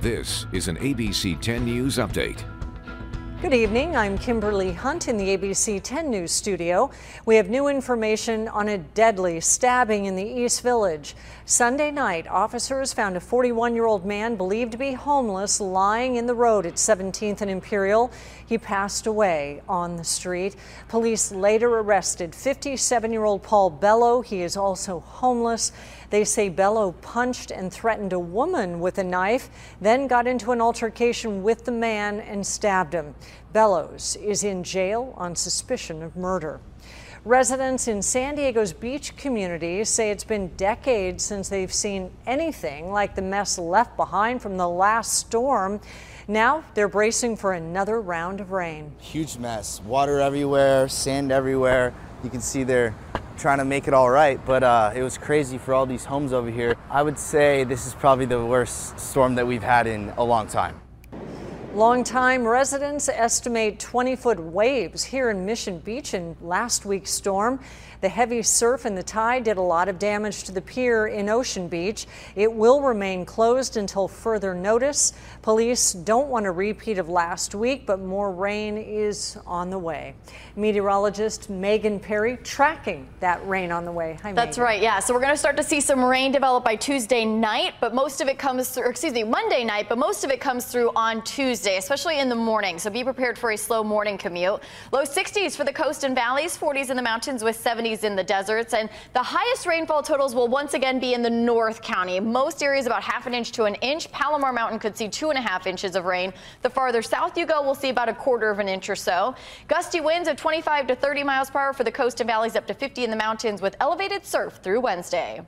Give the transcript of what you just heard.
This is an ABC 10 News Update. Good evening. I'm Kimberly Hunt in the ABC 10 News studio. We have new information on a deadly stabbing in the East Village. Sunday night, officers found a 41 year old man believed to be homeless lying in the road at 17th and Imperial. He passed away on the street. Police later arrested 57 year old Paul Bello. He is also homeless. They say Bello punched and threatened a woman with a knife, then got into an altercation with the man and stabbed him. Bellows is in jail on suspicion of murder. Residents in San Diego's beach community say it's been decades since they've seen anything like the mess left behind from the last storm. Now they're bracing for another round of rain. Huge mess. Water everywhere, sand everywhere. You can see they're trying to make it all right, but uh, it was crazy for all these homes over here. I would say this is probably the worst storm that we've had in a long time. Longtime residents estimate 20 foot waves here in Mission Beach in last week's storm. The heavy surf and the tide did a lot of damage to the pier in Ocean Beach. It will remain closed until further notice. Police don't want a repeat of last week, but more rain is on the way. Meteorologist Megan Perry tracking that rain on the way. Hi, That's Megan. right. Yeah. So we're going to start to see some rain develop by Tuesday night, but most of it comes through, excuse me, Monday night, but most of it comes through on Tuesday, especially in the morning. So be prepared for a slow morning commute. Low 60s for the coast and valleys, 40s in the mountains with 70s in the deserts. And the highest rainfall totals will once again be in the North County. Most areas about half an inch to an inch. Palomar Mountain could see two and a half inches of rain. The farther south you go, we'll see about a quarter of an inch or so. Gusty winds of 25 to 30 miles per hour for the coast and valleys up to 50 in the mountains with elevated surf through Wednesday.